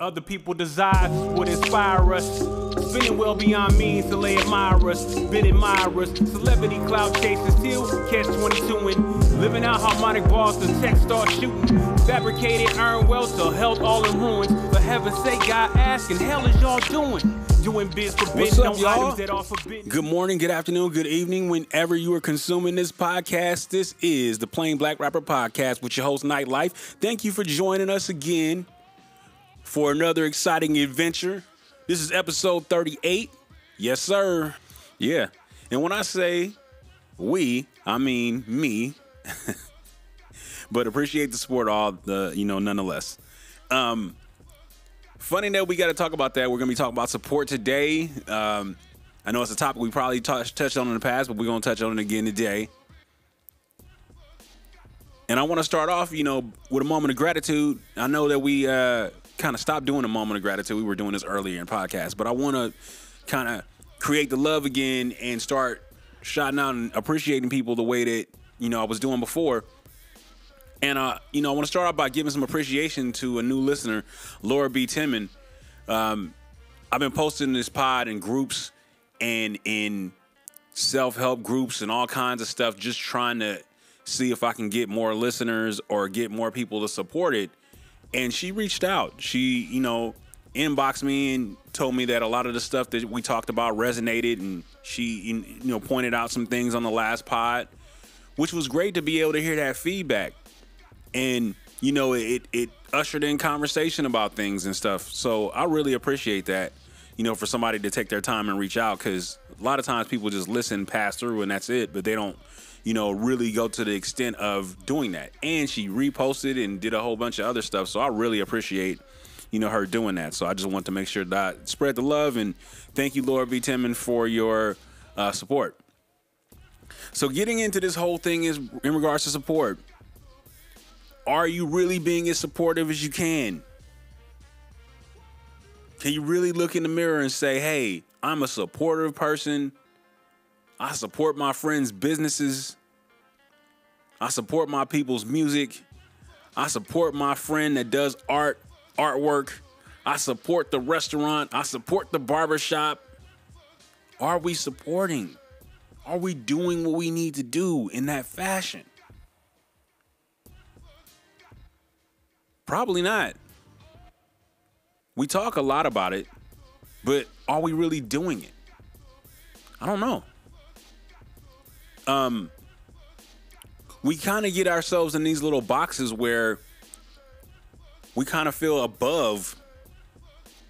Other people desire would inspire us. Spinning well beyond means till they admire us. Been admire us. Celebrity cloud chasing still catch 22 and living out harmonic bars till tech start shooting. Fabricated earn wealth till health all in ruins. For heaven's sake, God asking, hell is y'all doing? Doing biz forbidden What's up, y'all? items that are forbidden. Good morning, good afternoon, good evening, whenever you are consuming this podcast. This is the Plain Black Rapper Podcast with your host, Nightlife. Thank you for joining us again for another exciting adventure. This is episode 38. Yes, sir. Yeah. And when I say we, I mean me. but appreciate the support all the, you know, nonetheless. Um, funny that we got to talk about that. We're going to be talking about support today. Um, I know it's a topic we probably touched touched on in the past, but we're going to touch on it again today. And I want to start off, you know, with a moment of gratitude. I know that we uh, kind of stop doing a moment of gratitude. We were doing this earlier in podcast, but I want to kind of create the love again and start shouting out and appreciating people the way that you know I was doing before. And uh, you know, I want to start off by giving some appreciation to a new listener, Laura B. Timon. Um, I've been posting this pod in groups and in self-help groups and all kinds of stuff, just trying to see if I can get more listeners or get more people to support it. And she reached out. She, you know, inboxed me and told me that a lot of the stuff that we talked about resonated, and she, you know, pointed out some things on the last pod, which was great to be able to hear that feedback. And you know it it ushered in conversation about things and stuff. So i really appreciate that you know for somebody to take their time and reach out because a lot of times people just listen pass through and that's it. But they don't you know really go to the extent of doing that. And she reposted and did a whole bunch of other stuff. So i really appreciate you know her doing that. So i just want to make sure that I spread the love and thank you laura b timon for your uh, support. So getting into this whole thing is in regards to support. Are you really being as supportive as you can? Can you really look in the mirror and say, hey, I'm a supportive person? I support my friends' businesses. I support my people's music. I support my friend that does art, artwork. I support the restaurant. I support the barbershop. Are we supporting? Are we doing what we need to do in that fashion? Probably not. We talk a lot about it, but are we really doing it? I don't know. Um we kind of get ourselves in these little boxes where we kind of feel above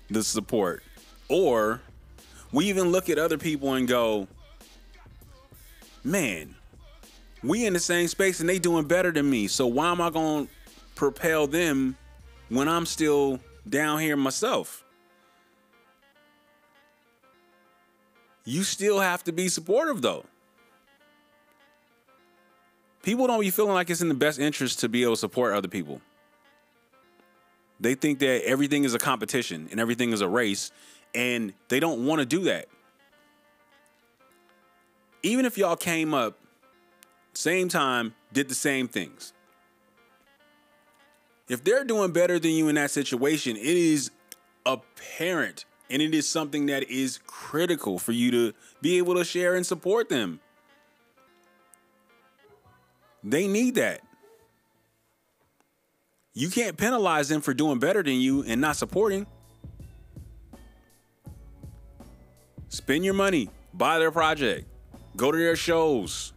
the support or we even look at other people and go, "Man, we in the same space and they doing better than me. So why am I going to propel them when I'm still down here myself. You still have to be supportive though. People don't be feeling like it's in the best interest to be able to support other people. They think that everything is a competition and everything is a race, and they don't want to do that. Even if y'all came up, same time, did the same things if they're doing better than you in that situation, it is apparent and it is something that is critical for you to be able to share and support them. They need that. You can't penalize them for doing better than you and not supporting. Spend your money, buy their project, go to their shows,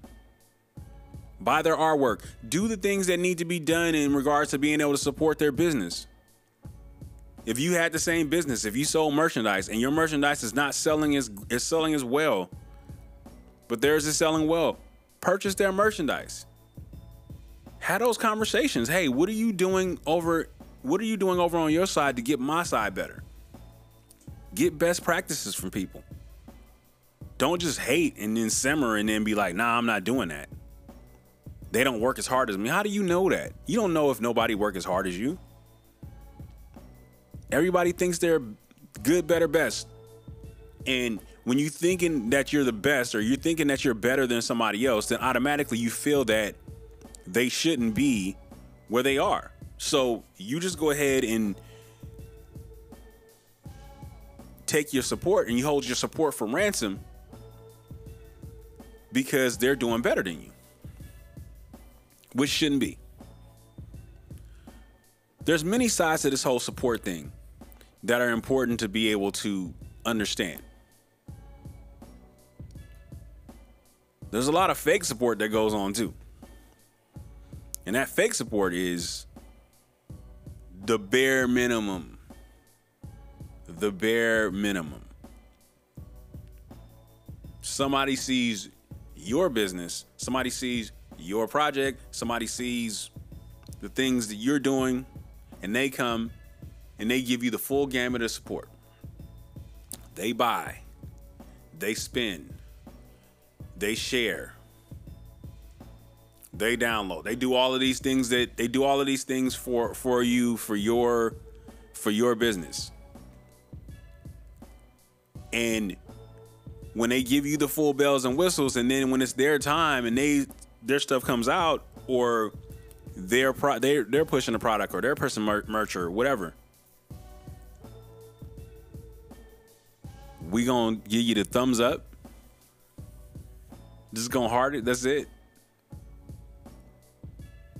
buy their artwork, do the things that need to be done in regards to being able to support their business. If you had the same business, if you sold merchandise and your merchandise is not selling as is selling as well, but theirs is selling well, purchase their merchandise. Have those conversations. Hey, what are you doing over what are you doing over on your side to get my side better? Get best practices from people. Don't just hate and then simmer and then be like, nah, I'm not doing that they don't work as hard as me. How do you know that? You don't know if nobody work as hard as you. Everybody thinks they're good, better, best. And when you thinking that you're the best or you're thinking that you're better than somebody else, then automatically you feel that they shouldn't be where they are. So you just go ahead and take your support and you hold your support for ransom because they're doing better than you, which shouldn't be. There's many sides to this whole support thing that are important to be able to understand. There's a lot of fake support that goes on too. And that fake support is the bare minimum. The bare minimum. Somebody sees your business, somebody sees your project, somebody sees the things that you're doing, and they come and they give you the full gamut of support. They buy, they spend, they share, they download, they do all of these things that they do all of these things for for you for your for your business. And when they give you the full bells and whistles, and then when it's their time and they their stuff comes out, or they're pro- they're they're pushing a product or they're pushing mer- merch or whatever, we gonna give you the thumbs up. Just gonna heart it. That's it.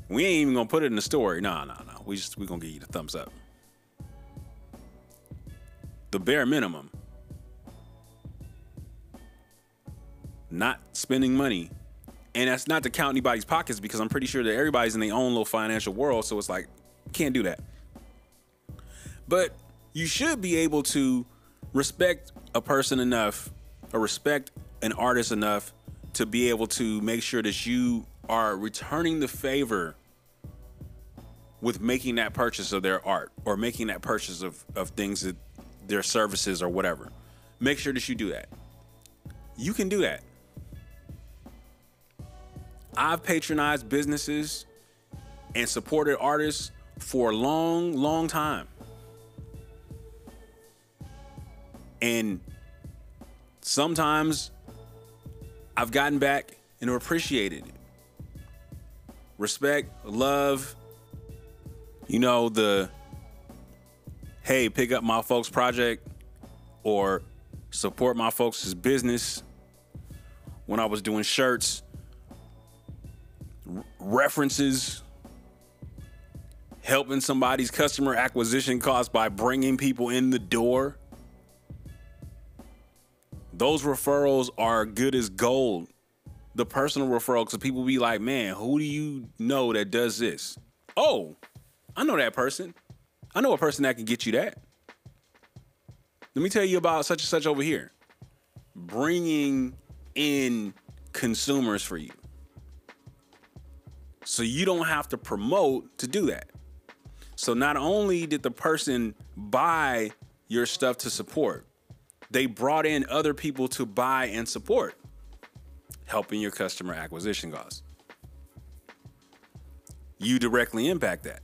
We ain't even gonna put it in the story. No, no, no. We just we gonna give you the thumbs up. The bare minimum. Not spending money. And that's not to count anybody's pockets because I'm pretty sure that everybody's in their own little financial world. So it's like, can't do that. But you should be able to respect a person enough or respect an artist enough to be able to make sure that you are returning the favor with making that purchase of their art or making that purchase of, of things that their services or whatever. Make sure that you do that. You can do that. I've patronized businesses and supported artists for a long, long time. And sometimes I've gotten back and appreciated. Respect, love, you know, the hey, pick up my folks' project or support my folks' business. When I was doing shirts, references, helping somebody's customer acquisition cost by bringing people in the door. Those referrals are good as gold. The personal referrals, because people be like, man, who do you know that does this? Oh, I know that person. I know a person that can get you that. Let me tell you about such and such over here. Bringing in consumers for you. So you don't have to promote to do that. So not only did the person buy your stuff to support, they brought in other people to buy and support, helping your customer acquisition costs. You directly impact that.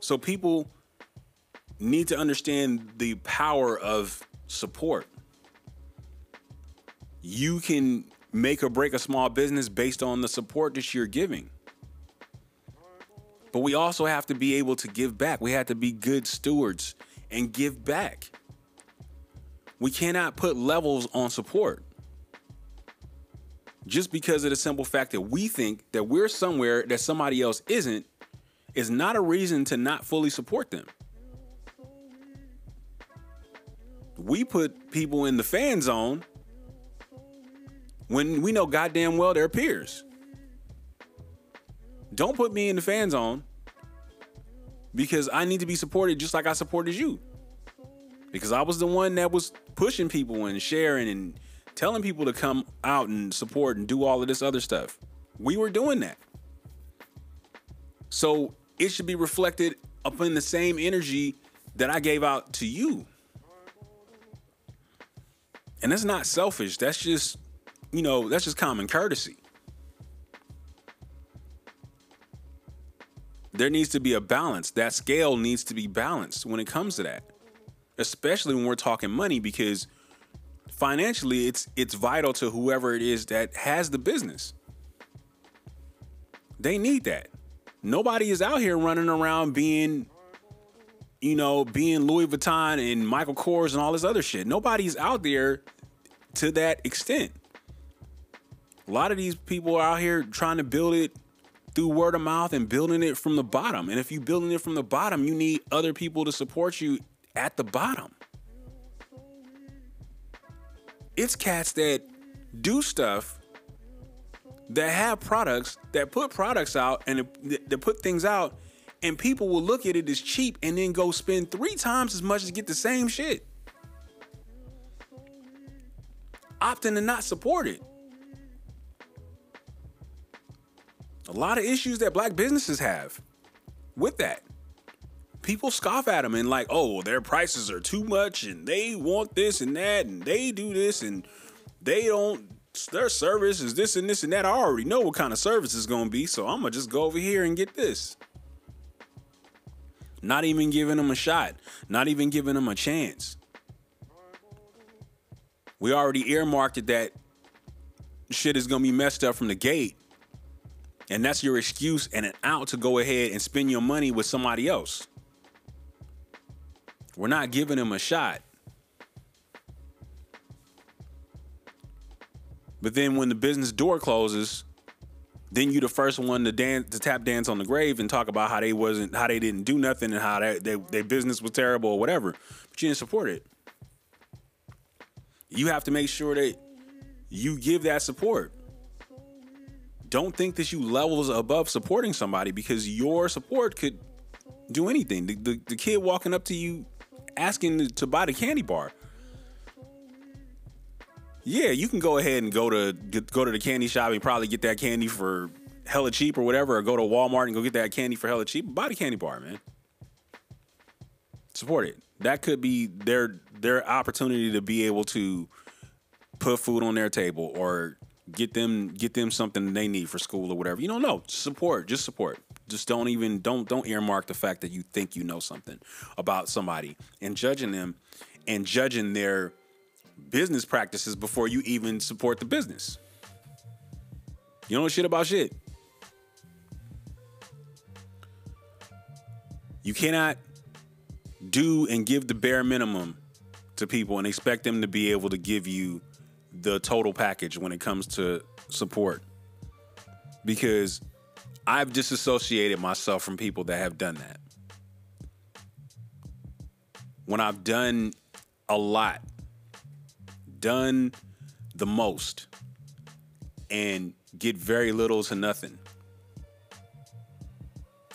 So people need to understand the power of support. You can make or break a small business based on the support that you're giving. But we also have to be able to give back. We have to be good stewards and give back. We cannot put levels on support. Just because of the simple fact that we think that we're somewhere that somebody else isn't is not a reason to not fully support them. We put people in the fan zone when we know goddamn well they're peers. Don't put me in the fan zone because I need to be supported just like I supported you. Because I was the one that was pushing people and sharing and telling people to come out and support and do all of this other stuff. We were doing that. So it should be reflected upon the same energy that I gave out to you. And that's not selfish. That's just, you know, that's just common courtesy. There needs to be a balance. That scale needs to be balanced when it comes to that. Especially when we're talking money because financially it's it's vital to whoever it is that has the business. They need that. Nobody is out here running around being you know, being Louis Vuitton and Michael Kors and all this other shit. Nobody's out there to that extent. A lot of these people are out here trying to build it through word of mouth and building it from the bottom. And if you're building it from the bottom, you need other people to support you at the bottom. It's cats that do stuff that have products that put products out and that put things out and people will look at it as cheap and then go spend three times as much to get the same shit. Opting to not support it. A lot of issues that black businesses have with that people scoff at them and like oh their prices are too much and they want this and that and they do this and they don't their service is this and this and that. I already know what kind of service it's gonna be, so I'm gonna just go over here and get this. Not even giving them a shot, not even giving them a chance. We already earmarked that shit is gonna be messed up from the gate. And that's your excuse and an out to go ahead and spend your money with somebody else. We're not giving them a shot. But then when the business door closes, then you the first one to dance to tap dance on the grave and talk about how they wasn't how they didn't do nothing and how they, they, their business was terrible or whatever. But you didn't support it. You have to make sure that you give that support. Don't think that you levels above supporting somebody because your support could do anything. The, the, the kid walking up to you asking to buy the candy bar yeah, you can go ahead and go to get, go to the candy shop and probably get that candy for hella cheap or whatever, or go to Walmart and go get that candy for hella cheap. Buy the candy bar, man. Support it. That could be their their opportunity to be able to put food on their table or get them get them something they need for school or whatever. You don't know. Support. Just support. Just don't even don't don't earmark the fact that you think you know something about somebody and judging them and judging their business practices before you even support the business. You don't know shit about shit. You cannot do and give the bare minimum to people and expect them to be able to give you the total package when it comes to support. Because I've disassociated myself from people that have done that. When I've done a lot done the most and get very little to nothing.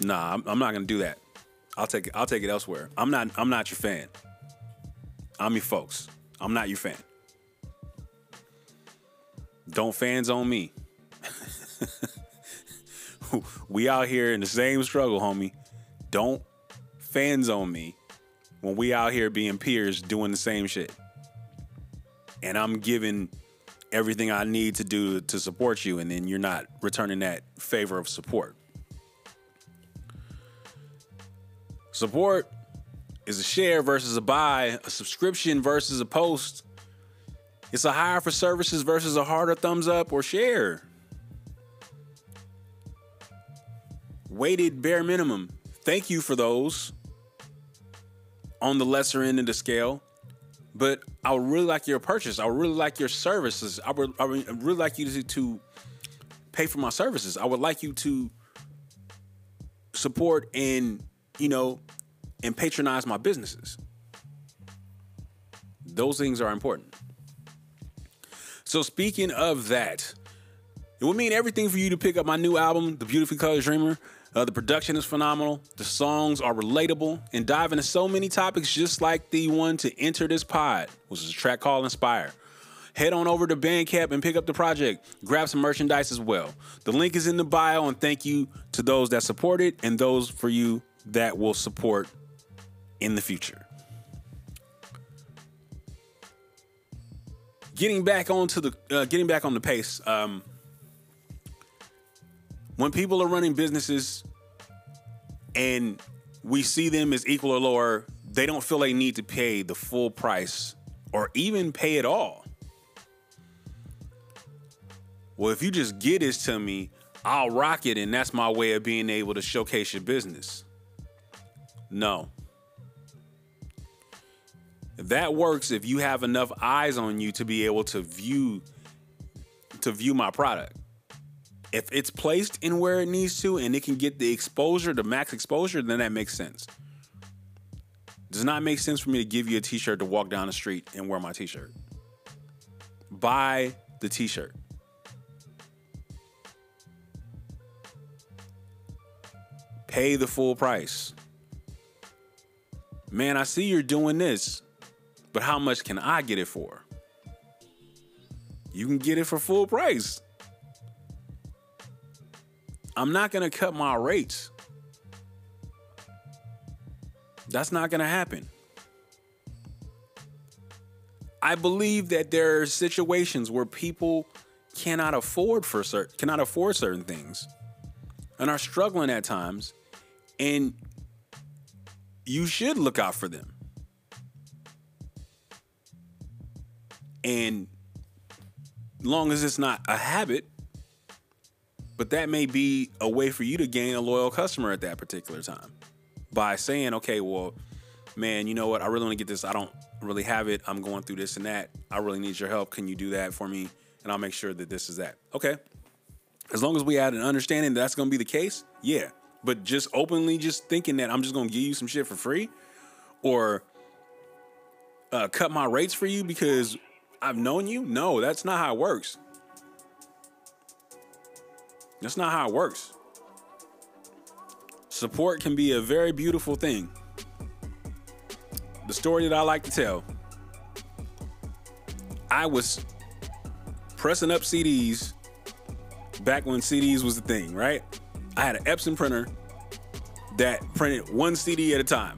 Nah, I'm, I'm not gonna do that. I'll take it. I'll take it elsewhere. I'm not. I'm not your fan. I'm your folks. I'm not your fan. Don't fans on me. we out here in the same struggle, homie. Don't fans on me when we out here being peers doing the same shit and I'm giving everything I need to do to support you, and then you're not returning that favor of support. Support is a share versus a buy, a subscription versus a post. It's a hire for services versus a harder thumbs up or share. Weighted bare minimum. Thank you for those on the lesser end of the scale but I would really like your purchase. I would really like your services. I would, I would really like you to, to pay for my services. I would like you to support and, you know, and patronize my businesses. Those things are important. So speaking of that, it would mean everything for you to pick up my new album, The Beautifully Colored Dreamer. Uh, the production is phenomenal. The songs are relatable and dive into so many topics, just like the one to enter this pod, which is a track called Inspire. Head on over to Bandcamp and pick up the project. Grab some merchandise as well. The link is in the bio, and thank you to those that support it and those for you that will support in the future. Getting back onto the uh, getting back on the pace. Um, when people are running businesses and we see them as equal or lower, they don't feel they need to pay the full price or even pay it all. Well, if you just get this to me, I'll rock it, and that's my way of being able to showcase your business. No. That works if you have enough eyes on you to be able to view to view my product. If it's placed in where it needs to and it can get the exposure, the max exposure, then that makes sense. Does not make sense for me to give you a t-shirt to walk down the street and wear my t-shirt. Buy the t-shirt. Pay the full price. Man, I see you're doing this, but how much can I get it for? You can get it for full price. I'm not going to cut my rates. That's not going to happen. I believe that there are situations where people cannot afford for certain cannot afford certain things and are struggling at times and you should look out for them. And long as it's not a habit, but that may be a way for you to gain a loyal customer at that particular time by saying, okay, well, man, you know what? I really want to get this. I don't really have it. I'm going through this and that. I really need your help. Can you do that for me? And I'll make sure that this is that. Okay. As long as we had an understanding that that's going to be the case, yeah. But just openly just thinking that I'm just going to give you some shit for free or uh, cut my rates for you because I've known you? No, that's not how it works. That's not how it works. Support can be a very beautiful thing. The story that I like to tell I was pressing up CDs back when CDs was the thing, right? I had an Epson printer that printed one CD at a time.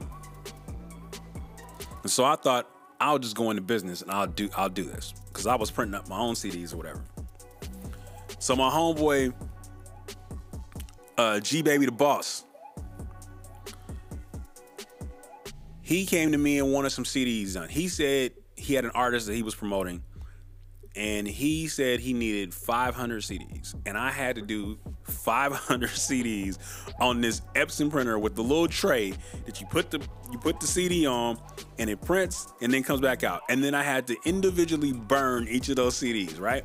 And so I thought I'll just go into business and I'll do I'll do this because I was printing up my own CDs or whatever. So my homeboy, uh, G Baby the Boss, he came to me and wanted some CDs done. He said he had an artist that he was promoting, and he said he needed 500 CDs, and I had to do 500 CDs on this Epson printer with the little tray that you put the you put the CD on, and it prints and then comes back out, and then I had to individually burn each of those CDs, right?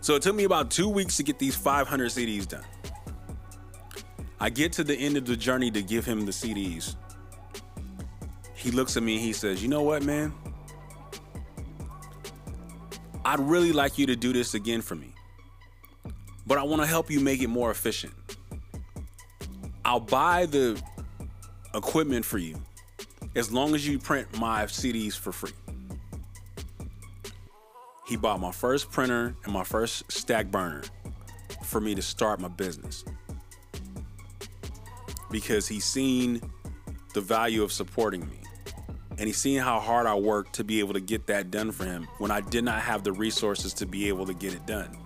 So it took me about two weeks to get these 500 CDs done. I get to the end of the journey to give him the CDs. He looks at me and he says, You know what, man? I'd really like you to do this again for me, but I want to help you make it more efficient. I'll buy the equipment for you as long as you print my CDs for free. He bought my first printer and my first stack burner for me to start my business because he's seen the value of supporting me and he's seeing how hard I worked to be able to get that done for him when I did not have the resources to be able to get it done.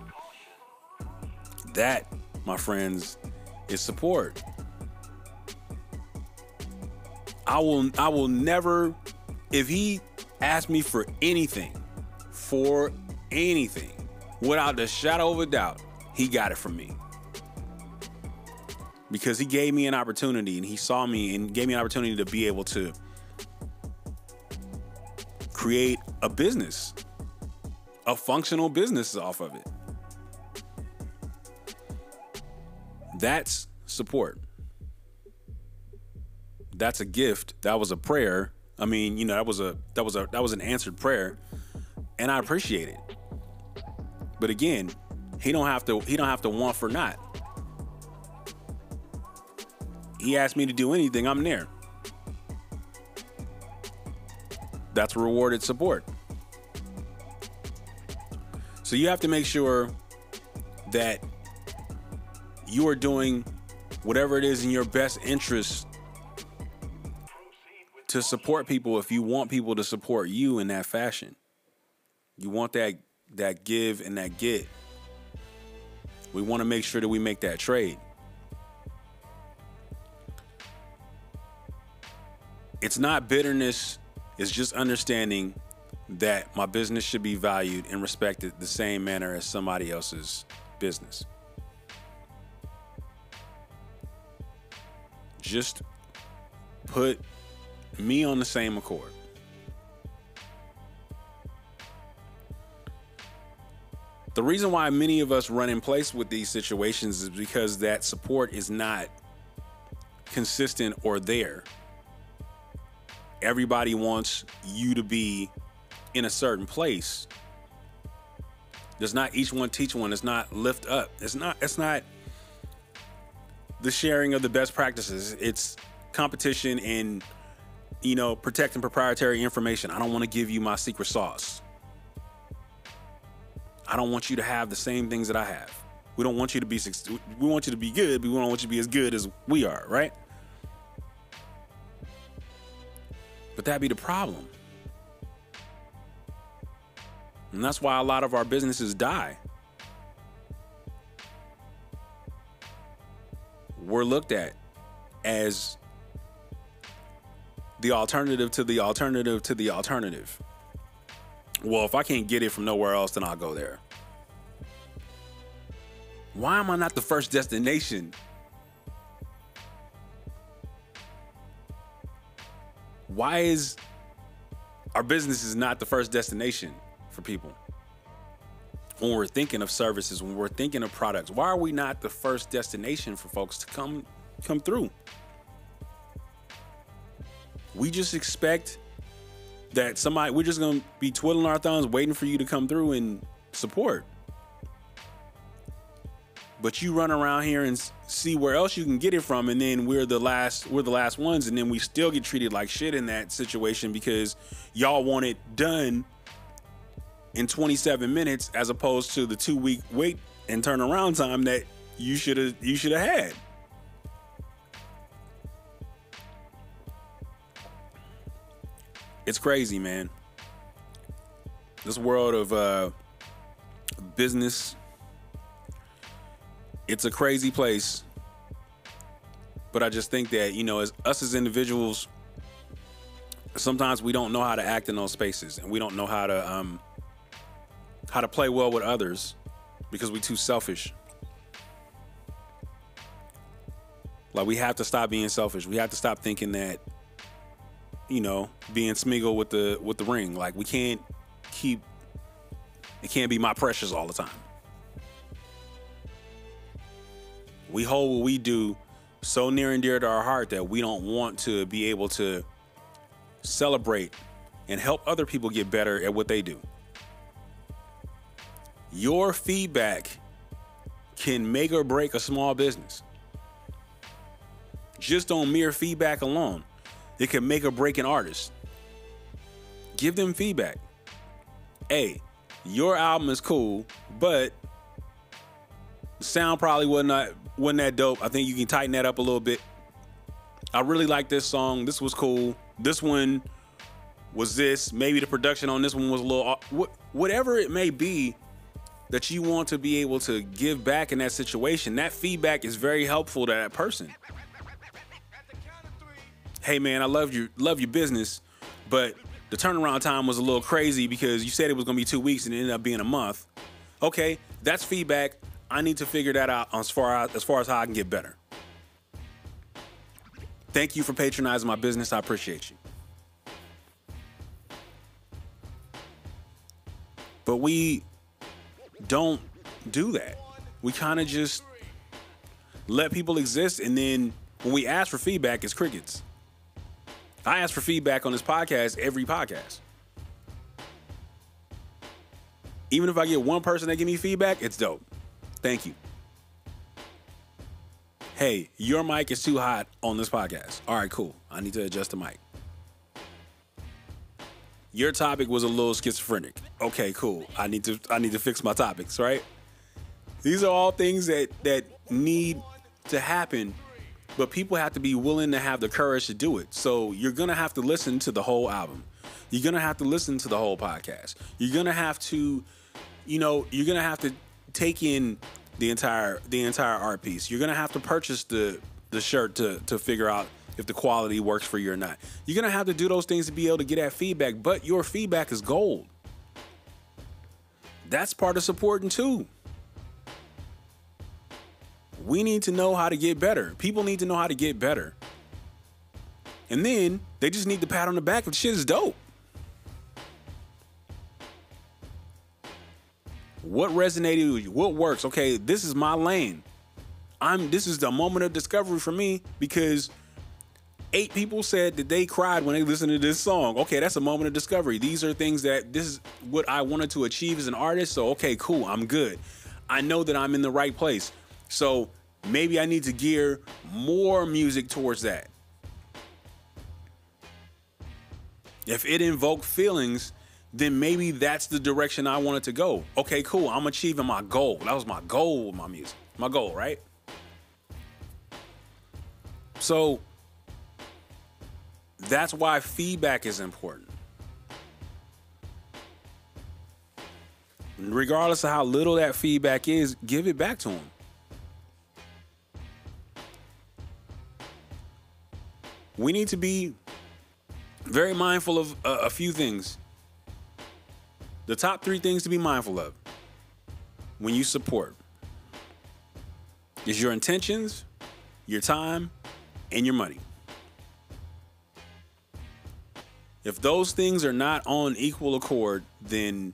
That, my friends, is support. I will I will never if he asked me for anything, for anything, without the shadow of a doubt, he got it from me. Because he gave me an opportunity and he saw me and gave me an opportunity to be able to create a business, a functional business off of it. That's support. That's a gift. That was a prayer. I mean, you know, that was a that was a that was an answered prayer, and I appreciate it. But again, he don't have to he don't have to want for not. He asked me to do anything, I'm there. That's rewarded support. So you have to make sure that you are doing whatever it is in your best interest to support people if you want people to support you in that fashion. You want that that give and that get. We want to make sure that we make that trade. It's not bitterness is just understanding that my business should be valued and respected the same manner as somebody else's business. Just put me on the same accord. The reason why many of us run in place with these situations is because that support is not consistent or there. Everybody wants you to be in a certain place. There's not each one teach one. It's not lift up. It's not. It's not the sharing of the best practices. It's competition and you know protecting proprietary information. I don't want to give you my secret sauce. I don't want you to have the same things that I have. We don't want you to be we want you to be good, but we don't want you to be as good as we are, right? But that be the problem. And that's why a lot of our businesses die. We're looked at as the alternative to the alternative to the alternative. Well, if I can't get it from nowhere else, then I'll go there. Why am I not the first destination? Why is our business is not the first destination for people? When we're thinking of services, when we're thinking of products, why are we not the first destination for folks to come come through? We just expect that somebody we're just gonna be twiddling our thumbs waiting for you to come through and support but you run around here and see where else you can get it from and then we're the last we're the last ones and then we still get treated like shit in that situation because y'all want it done in 27 minutes as opposed to the two week wait and turnaround time that you should have you should have had it's crazy, man. This world of uh, business, it's a crazy place. But I just think that, you know, as us as individuals, sometimes we don't know how to act in those spaces and we don't know how to um how to play well with others because we're too selfish. Like we have to stop being selfish. We have to stop thinking that you know, being Smeagol with the with the ring. Like we can't keep it can't be my precious all the time. We hold what we do so near and dear to our heart that we don't want to be able to celebrate and help other people get better at what they do. Your feedback can make or break a small business. Just on mere feedback alone. It can make or break an artist. Give them feedback. Hey, your album is cool, but the sound probably wasn't that, wasn't that dope. I think you can tighten that up a little bit. I really like this song. This was cool. This one was this. Maybe the production on this one was a little whatever it may be that you want to be able to give back in that situation. That feedback is very helpful to that person hey man, I love your love your business, but the turnaround time was a little crazy because you said it was gonna be two weeks and it ended up being a month. Okay, that's feedback. I need to figure that out as far as, as far as how I can get better. Thank you for patronizing my business. I appreciate you. But we don't do that. We kind of just let people exist, and then when we ask for feedback, it's crickets. I ask for feedback on this podcast every podcast. Even if I get one person that give me feedback, it's dope. Thank you. Hey, your mic is too hot on this podcast. All right, cool. I need to adjust the mic. Your topic was a little schizophrenic. Okay, cool. I need to I need to fix my topics, right? These are all things that that need to happen but people have to be willing to have the courage to do it. So you're gonna have to listen to the whole album. You're gonna have to listen to the whole podcast. You're gonna have to, you know, you're gonna have to take in the entire the entire art piece. You're gonna have to purchase the the shirt to to figure out if the quality works for you or not. You're gonna have to do those things to be able to get that feedback. But your feedback is gold. That's part of supporting too. We need to know how to get better. People need to know how to get better. And then they just need the pat on the back if shit is dope. What resonated with you? What works? Okay, this is my lane. I'm this is the moment of discovery for me because eight people said that they cried when they listened to this song. Okay, that's a moment of discovery. These are things that this is what I wanted to achieve as an artist. So okay, cool, I'm good. I know that I'm in the right place. So maybe I need to gear more music towards that. If it invoked feelings, then maybe that's the direction I wanted to go. Okay, cool. I'm achieving my goal. That was my goal with my music. My goal, right? So that's why feedback is important. Regardless of how little that feedback is, give it back to them. We need to be very mindful of a, a few things. The top three things to be mindful of when you support is your intentions, your time, and your money. If those things are not on equal accord, then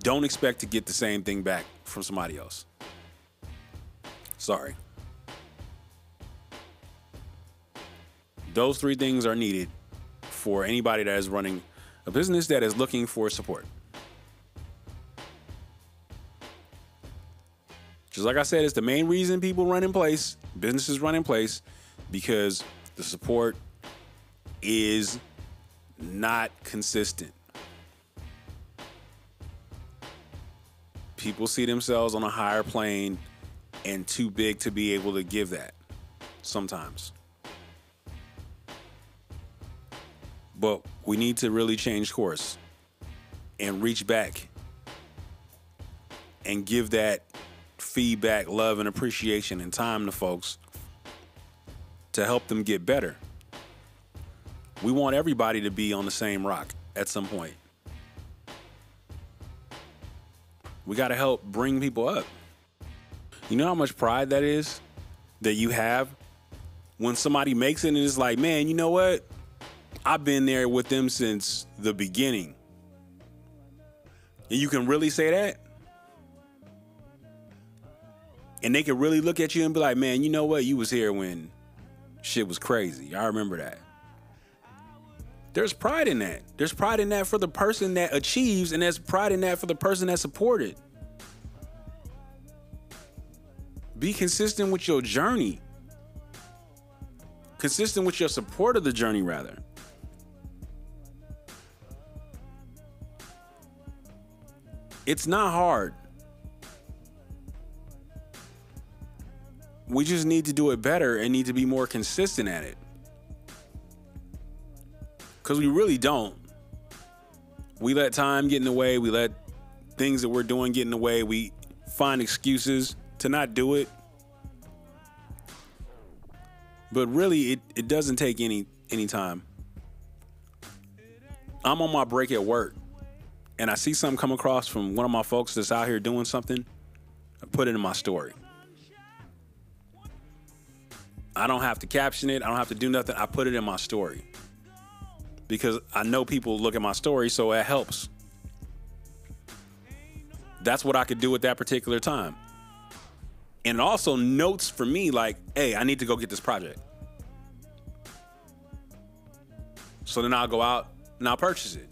don't expect to get the same thing back from somebody else. Sorry. Those three things are needed for anybody that is running a business that is looking for support. Just like I said, it's the main reason people run in place, businesses run in place, because the support is not consistent. People see themselves on a higher plane and too big to be able to give that sometimes. But we need to really change course and reach back and give that feedback, love, and appreciation and time to folks to help them get better. We want everybody to be on the same rock at some point. We got to help bring people up. You know how much pride that is that you have when somebody makes it and it's like, man, you know what? I've been there with them since the beginning. And you can really say that? And they can really look at you and be like, man, you know what? You was here when shit was crazy. I remember that. There's pride in that. There's pride in that for the person that achieves, and there's pride in that for the person that supported. Be consistent with your journey. Consistent with your support of the journey, rather. It's not hard. We just need to do it better and need to be more consistent at it. Because we really don't. We let time get in the way. We let things that we're doing get in the way. We find excuses to not do it. But really, it, it doesn't take any any time. I'm on my break at work and I see something come across from one of my folks that's out here doing something, I put it in my story. I don't have to caption it. I don't have to do nothing. I put it in my story because I know people look at my story, so it helps. That's what I could do at that particular time. And also notes for me like, hey, I need to go get this project. So then I'll go out and I'll purchase it.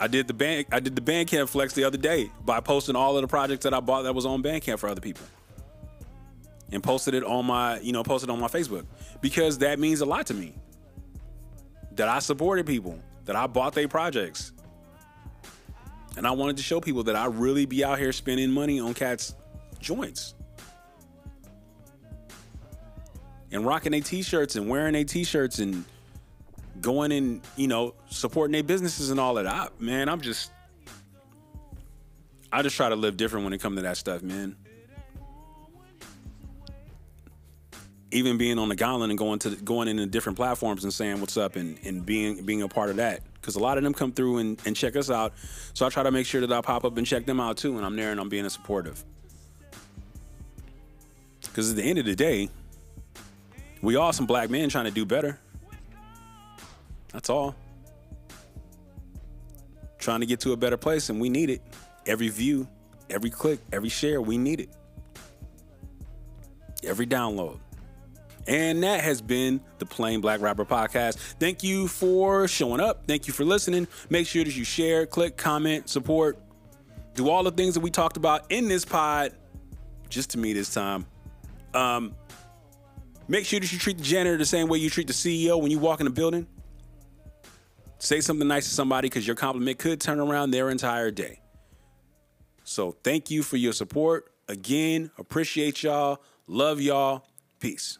I did the band I did the Bandcamp flex the other day by posting all of the projects that I bought that was on Bandcamp for other people. And posted it on my, you know, posted on my Facebook because that means a lot to me. That I supported people, that I bought their projects. And I wanted to show people that I really be out here spending money on cats joints. And rocking their t-shirts and wearing their t-shirts and going and you know supporting their businesses and all of that. Man, I'm just I just try to live different when it comes to that stuff, man. Even being on the gauntlet and going to going into different platforms and saying what's up and, and being being a part of that because a lot of them come through and, and check us out. So I try to make sure that I pop up and check them out too, and I'm there and I'm being a supportive. Because at the end of the day, we all some black men trying to do better. That's all. trying to get to a better place, and we need it. Every view, every click, every share, we need it. Every download. And that has been the Plain Black Rapper Podcast. Thank you for showing up. Thank you for listening. Make sure that you share, click, comment, support, do all the things that we talked about in this pod, just to me this time. Um, make sure that you treat the janitor the same way you treat the CEO when you walk in the building. Say something nice to somebody because your compliment could turn around their entire day. So thank you for your support. Again, appreciate y'all. Love y'all. Peace.